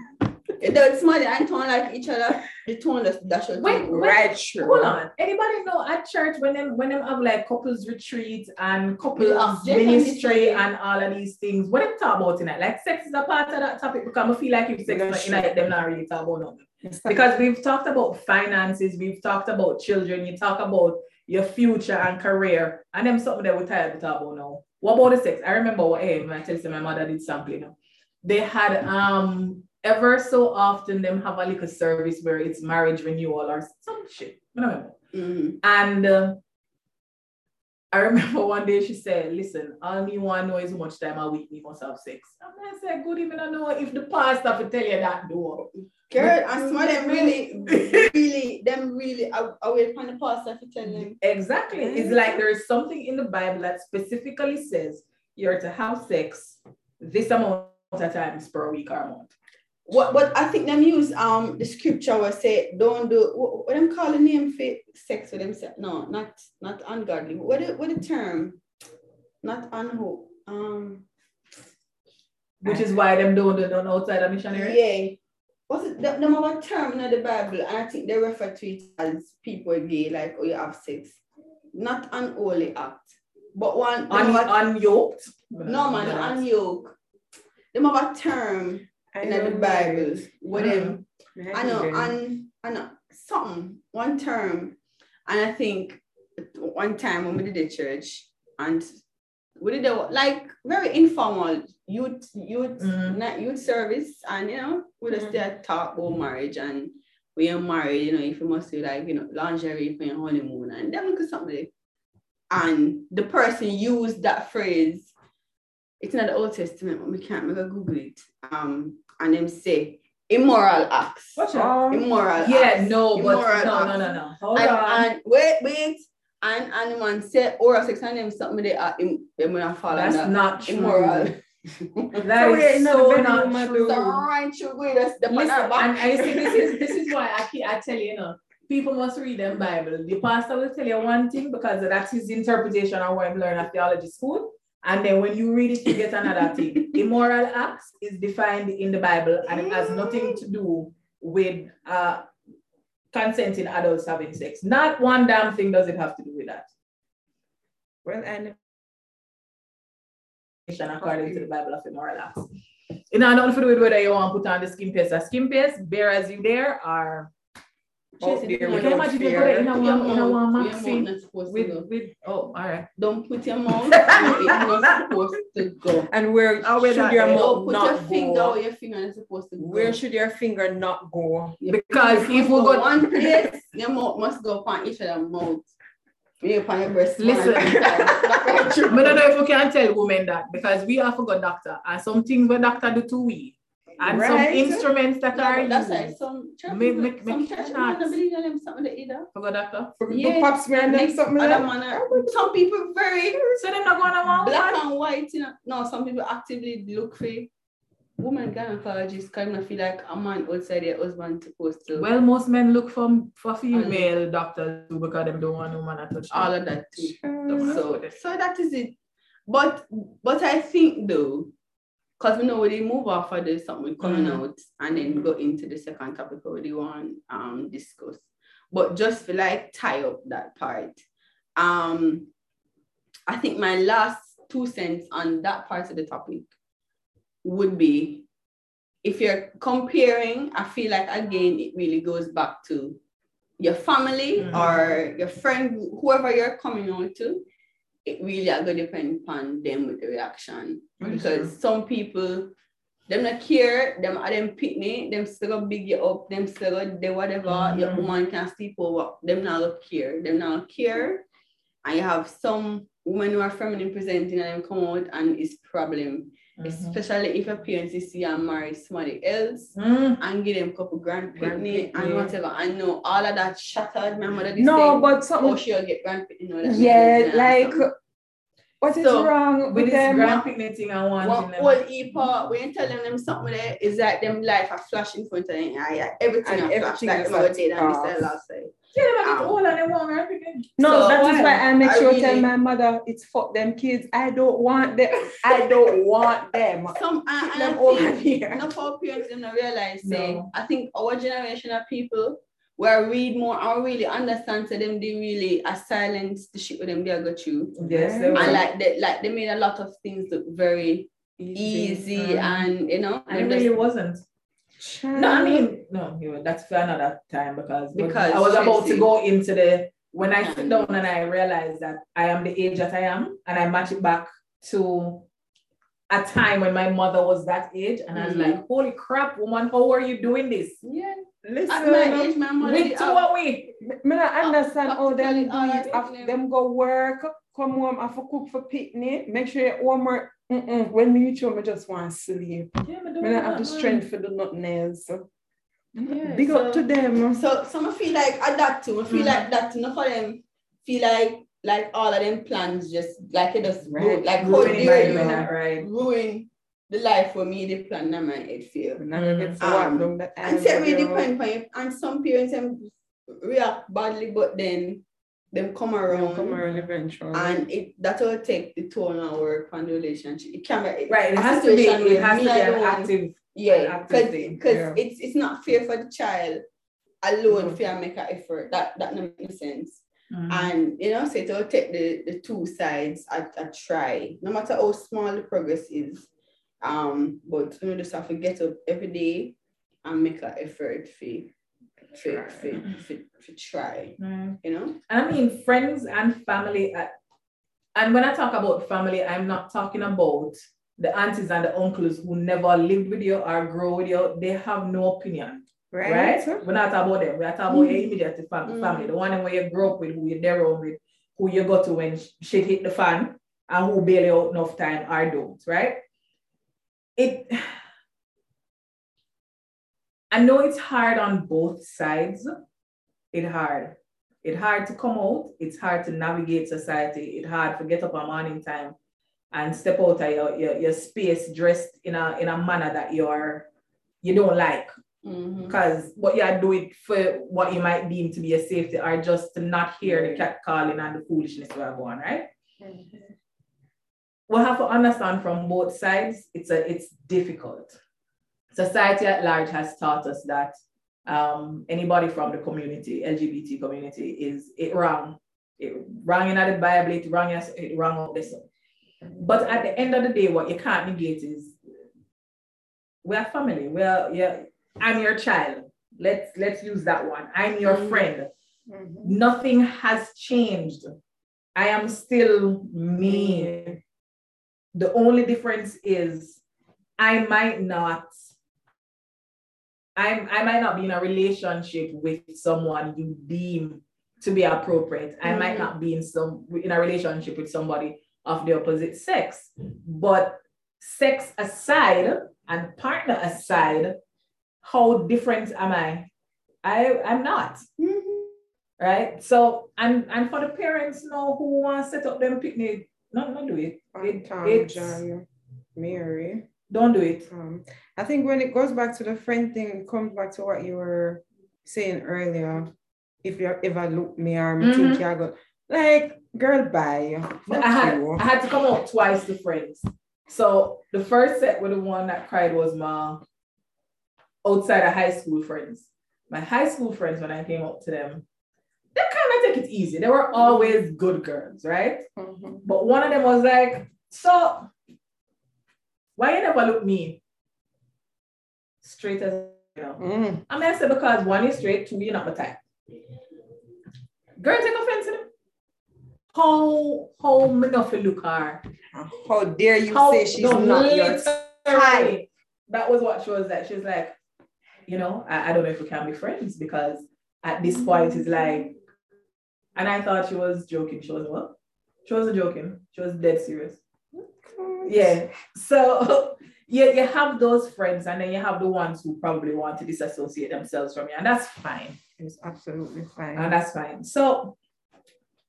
They're smart and tone like each other. The tone that that should Wait, Right, sure. Hold on. Anybody know at church when them when them have like couples retreats and couples Yeah, ministry and all of these things? What them talk about in tonight? Like sex is a part of that topic because I feel like if sex Yeah, is not in it, them not really talk about nothing. Because we've talked about finances, we've talked about children, you talk about your future and career, and them something that we're tired to talk about now. What about the sex? I remember what hey, when I tell you my mother did sampling. You know, they had um ever so often them have a little service where it's marriage renewal or some shit. I. Mhm. And uh, I remember one day she said, listen, all me want know is how much time a week me must have sex. And I said, good even I know if the pastor will tell you that door. Girl, some of them really, really, them really away from the pastor to tell them. Exactly. It's like there is something in the Bible that specifically says you're to have sex this amount of times per week or month. What what I think them use um the scripture will say don't do what, what them call the name for sex with themselves. No, not not ungodly. What the, what the term? Not unhope. Um Which is why them don't do none outside of missionary. yeah. What's it? Them, them have a term in the Bible, and I think they refer to it as people gay, like oh you have sex. Not unholy act. But one Un- unyoked. no man, unyoked. Them have a term in the Bible with them. I know, and I know something, one term, and I think one time when we did the church, and we did the like very informal youth youth Mhm. not youth service, and you know we just there talk about marriage and we are married, you know, if you must do like you know lingerie for your honeymoon and then we could something. And the person used that phrase. It's not the Old Testament, but we can't make a Google it. Um, and them say immoral acts What's that? Um, immoral. Yeah, acts. no, but Immoral no, acts. no, no, no. Hold And, on. and wait, wait, and and the man said oral sex and them something they are im- them when I fall That's under not true. immoral. That So is so not bedroom, true. Right, you that's the Listen, and. I see this is this is why I keep I tell you, you know, people must read them Bible. The pastor will tell you one thing because that's his interpretation of what I'm learning at theology school. And then when you read it, you get another thing. Immoral acts is defined in the Bible and it has nothing to do with uh consenting adults having sex. Not one damn thing does it have to do with that. Well, and according to the Bible of immoral acts. You know, nothing to do with whether you want to put on the skin paste or skin paste, bear as you dare, or Oh, out Jason, there you you without can imagine you put it in fear. a Your one, in a one mouth- maxi not supposed to with, go. with, oh, all right. Don't put your mouth. it's not supposed to go. And where Oh, wait, should that- your don't Don't mouth put your not finger go? where your finger is supposed to go. Where should your finger not go? Because if we go go, one place, your mouth must go upon each other mouth. Maybe upon your breast. Listen. Not. I don't know if we can tell women that because we have to go doctor and some things the doctor do to we and some instruments that No, are but that's why used. some church Make- people- make- some make church people don't believe in them something they either. For go doctor. For Yeah. the pap smear and them Next something other like that? man are- some people very So them not going to black want and white, you know. No, some people actively look for woman gynecologists kind of feel like a man outside their husband supposed to Well, most men look for, for female doctors too because them don't want no man to touch them. all of that too. Sure. So, so that is it. But but I think though, because we know when they move off of this something coming Mm. out and then go into the second topic we really want um discuss. But just for like tie up that part. Um I think my last two cents on that part of the topic would be if you're comparing, I feel like again it really goes back to your family Mhm. or your friend, whoever you're coming out to, it really are gonna depend upon them with the reaction. Because some people them not care, them are them pitney, them still gonna big you up, them still gonna do whatever, your Mhm. woman can sleep over, them not gonna care, them not care. And you have some women who are feminine presenting and them come out and it's problem. Mhm. Especially if your parents is see you marry somebody else Mm. and give them a couple grand Grand and whatever. I know all of that shattered. My mother No, say, but oh, something. she'll get grand. No, that Yeah, like what is So, wrong With with this them? grand picnic thing I want in them. old EPA, when you tell them, them something there, is that them life a flashing in front of them. Yeah, yeah, everything And a flash everything like is like, and this last day. Yeah, they get old and they want everything. No, So, that is why I make I sure really- tell my mother it's fuck them kids. I don't want them. I don't want them. Some I, Keep I them over think here. enough of our parents don't realize say No. I think our generation of people where read more and really understand to them they really are silence the shit with them they are got you. Yes, And And like they like they made a lot of things look very easy Mhm. and you know and and it just- really wasn't. No, I mean, no, you know, that's for another time because, Because I was about to go into the when I sit down and I realize that I am the age that I am, and I match it back to a time when my mother was that age, and I was like, mm-hmm. "Holy crap, woman, how are you doing this? yeah. Listen, At my age, my mother With did two have- away." me not understand Up- how them do all it. After them go work, come home, have to cook for picnic. Make sure your homework. Mm-mm. When me reach home, I just want to sleep. Yeah, me Me doing not have the strength for do nothing else. Yeah, Big up to them. So some I feel like that too. I feel Mhm. like that enough of them feel like like all of them plans just like it just Right. ruin, like how Ruining dare my you right? ruin the life for me the plan that my head feel. We're not gonna get to Um, walk down that And so it really your- depend on. And some parents react badly, but then them come around. Come around eventually. And it that will take the toll on work the relationship. It can be Right, it has to be. It has to be an active. Yeah, active because yeah. it's it's not fair for the child alone Mhm. to make an effort. That that doesn't make sense. Mhm. And you know, so it'll take the, the two sides at a try, no matter how small the progress is. Um, but you know, just have to get up every day and make an effort for for, for, for, for try, Mm. you know? I mean, friends and family. uh, And when I talk about family, I'm not talking about the aunties and the uncles who never lived with you or grow with you. They have no opinion, right? We're not about them. We're talking about your immediate fam- Mm. family, the one where you grew up with, who you're there with, who you go to when sh- shit hit the fan, and who bail you out enough time or don't, right? It. I know it's hard on both sides. It's hard. It's hard to come out. It's hard to navigate society. It's hard to get up a morning time and step out of your, your, your space dressed in a in a manner that you're you don't like Mhm. because what you are doing for what you might deem to be a safety or just to not hear the cat calling and the foolishness we are going right we have to understand from both sides it's a it's difficult society at large has taught us that um, anybody from the community lgbt community is it wrong. It wrong in the bible it wrong it wrong out this. But at the end of the day what you can't negate is we're family we're yeah i'm your child. Let's let's use that one. I'm your Mhm. friend. Mhm. nothing has changed. I am still me. The only difference is I might not, I, I might not be in a relationship with someone you deem to be appropriate. I might Mhm. not be in some in a relationship with somebody of the opposite sex. But sex aside and partner aside, how different am I? I I'm not Mhm. right? So and and for the parents now who want to set up them picnic, no, not do it. It- Tom, it's- Joy, Mary. Don't do it. Um, I think when it goes back to the friend thing, it comes back to what you were saying earlier. If you ever look me or me think Mhm. you go like girl bye. Fuck I had you. I had to come out twice to friends. So the first set with the one that cried was my outside of high school friends. My high school friends, when I came up to them, they kind of take it easy. They were always good girls, right? Mhm. But one of them was like, so why you never look me straight as you know? Mm. I mean, I said because one is straight, two, you're not my type. Girl, take offense to them. How how me not look her? How dare you How say she's no, not your literally, That was what she was like. She was like, you know, I, I don't know if we can be friends because at this point it's like, and I thought she was joking. She was what? She wasn't joking. She was dead serious. Yeah. So you, you have those friends, and then you have the ones who probably want to disassociate themselves from you, and that's fine. It's absolutely fine. And that's fine. So,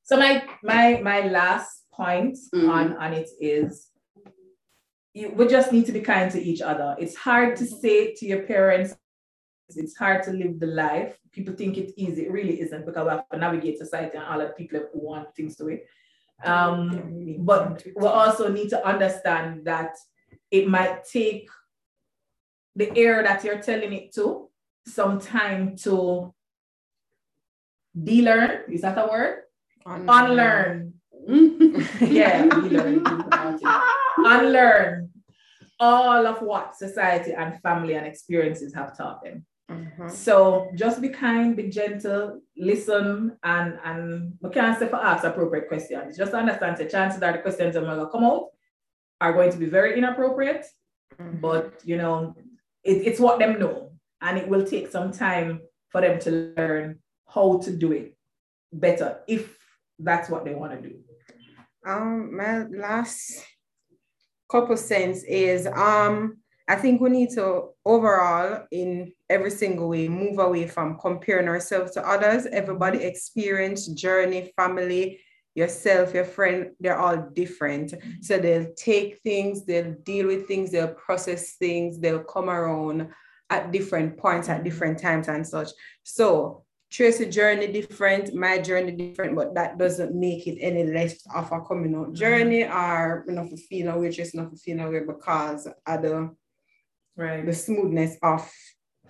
so my my my last point Mhm. on on it is, you, we just need to be kind to each other. It's hard to say to your parents, it's hard to live the life. People think it's easy. It really isn't because we have to navigate society and all the people who want things to it. Um, but we also need to understand that it might take the air that you're telling it to some time to de-learn. Is that a word? Unlearn. Unlearn. yeah, de-learn. Unlearn all of what society and family and experiences have taught them. Mm-hmm. So just be kind, be gentle, listen, and and we can't say for ask appropriate questions. Just understand the chances are the questions that are going to come out are going to be very inappropriate, mm-hmm. but you know, it, it's what them know, and it will take some time for them to learn how to do it better if that's what they want to do. Um, my last couple cents is um I think we need to overall, in every single way, move away from comparing ourselves to others. Everybody experience, journey, family, yourself, your friend, they're all different. So they'll take things, they'll deal with things, they'll process things, they'll come around at different points, at different times, and such. So Tracy journey different, my journey different, but that doesn't make it any less of a coming out journey mm-hmm. or enough of feeling away, just enough of feeling away because of the right the smoothness of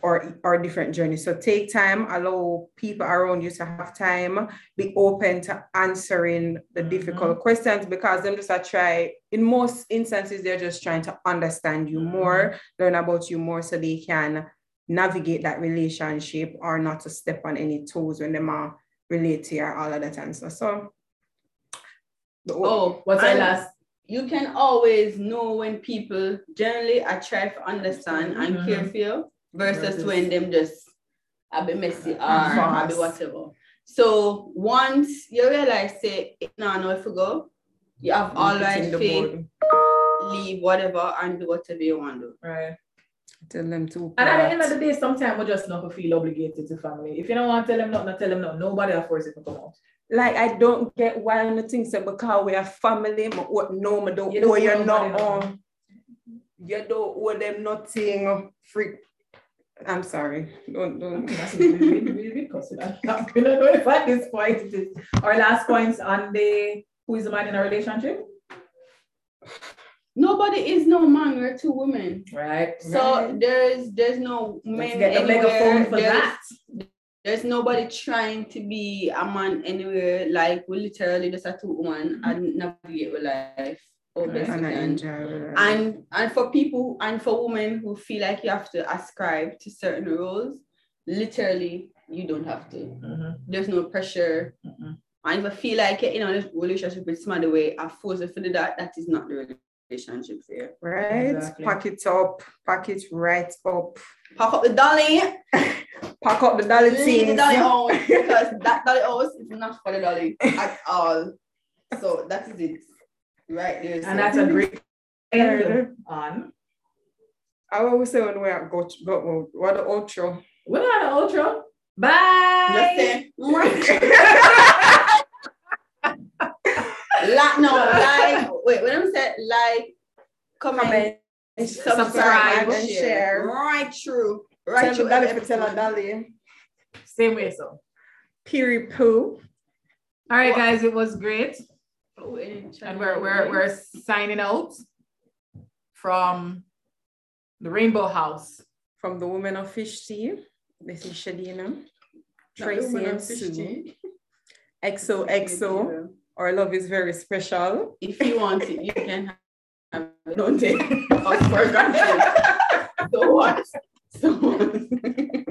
or or different journeys. So take time, allow people around you to have time, be open to answering the mm-hmm. difficult questions because them just a try. In most instances, they're just trying to understand you mm-hmm. more, learn about you more, so they can navigate that relationship or not to step on any toes when they are relate to you all of that and so. So oh, what's our last you can always know when people generally are trying to understand and mm-hmm. care for you versus when them just a bit messy or a bit whatever. So once you realize, say, no, no, if you go, you have all right faith, leave whatever and do whatever you want to do. Right. Tell them to. And at the end of the day, sometimes we just not feel obligated to family. If you don't want to tell them not, not tell them no. Nobody will force it to come out like I don't get why I'm not think because we are family, but what no, I don't you owe you not um, you don't owe them nothing free. I'm sorry. Don't don't that's really, really, really I'm not gonna know if at this point it is. Our last points on the who is the man in a relationship? Nobody is no man, we're two women. Right. So right. there's there's no men anywhere. There's, there's nobody trying to be a man anywhere. Like we literally just a two woman and navigate with life. And, and and for people and for women who feel like you have to ascribe to certain roles, literally you don't have to. Mm-hmm. There's no pressure. Mm-hmm. And if I feel like you know this relationship with some other way, I force it for that. That is not the relationship there. Right. Exactly. Pack it up. Pack it right up. Pack up the dolly. pack up the dolly Leave the dolly house because that dolly house is not for the dolly at all. So that is it. Right there. And that's a great on. I always say when we're go, go what the outro. We're on the outro. Bye. like no, like wait, when I'm saying like comment, comment subscribe, subscribe and share. share. Right true. Right true. Dolly for tell Dolly. Same way so. Piri poo. All right, guys, it was great. Oh, and we're we're we're signing out from the Rainbow House. From the Women of Fish Tea. This is Shadina. Tracy and Sue. XOXO. Our love is very special. If you want it, you can have it. Don't take us for granted. so what? So what?